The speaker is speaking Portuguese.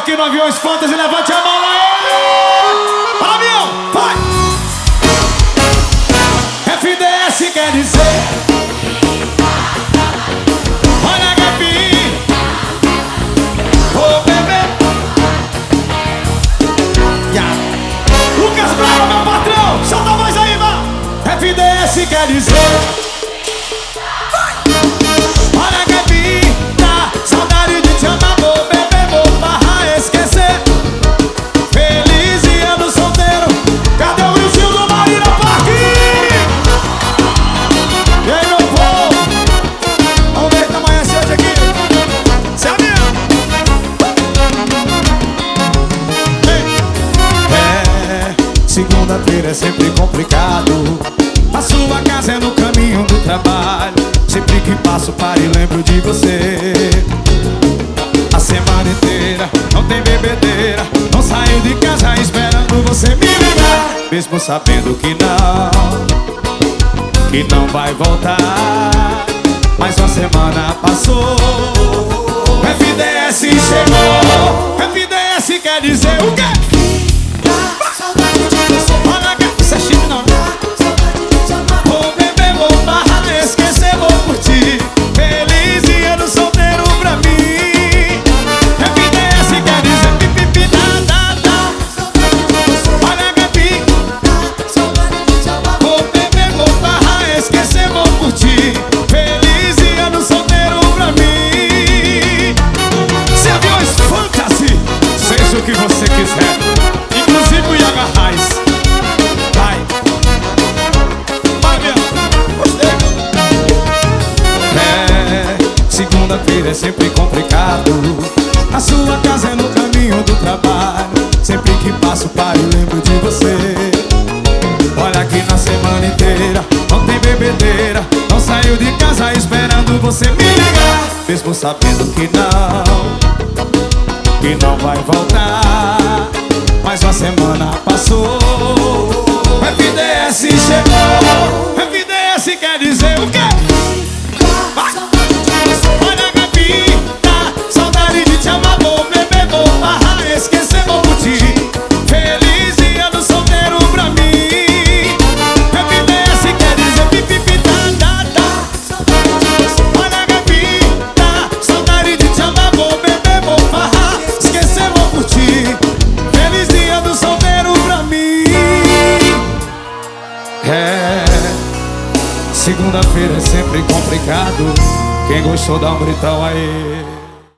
aqui no Aviões Fantasy, levante a mão aí! Fala, avião, vai! FDS quer dizer Olha, Gabi Ô, bebê. Lucas Bravo, meu patrão Solta a voz aí, vá FDS quer dizer é sempre complicado. A sua casa é no caminho do trabalho. Sempre que passo paro e lembro de você. A semana inteira não tem bebedeira. Não saio de casa esperando você me ligar. Mesmo sabendo que não Que não vai voltar. Mas uma semana passou que você quiser. Inclusive o Yaga Raiz. Vai. Vai, Gostei É Segunda-feira é sempre complicado. A sua casa é no caminho do trabalho. Sempre que passo paro e lembro de você. Olha aqui na semana inteira Não tem bebedeira. Não saiu de casa esperando você me ligar. Mesmo sabendo que não não vai voltar. Mas uma semana passou, segunda-feira é sempre complicado. Quem gostou dá um gritão aí.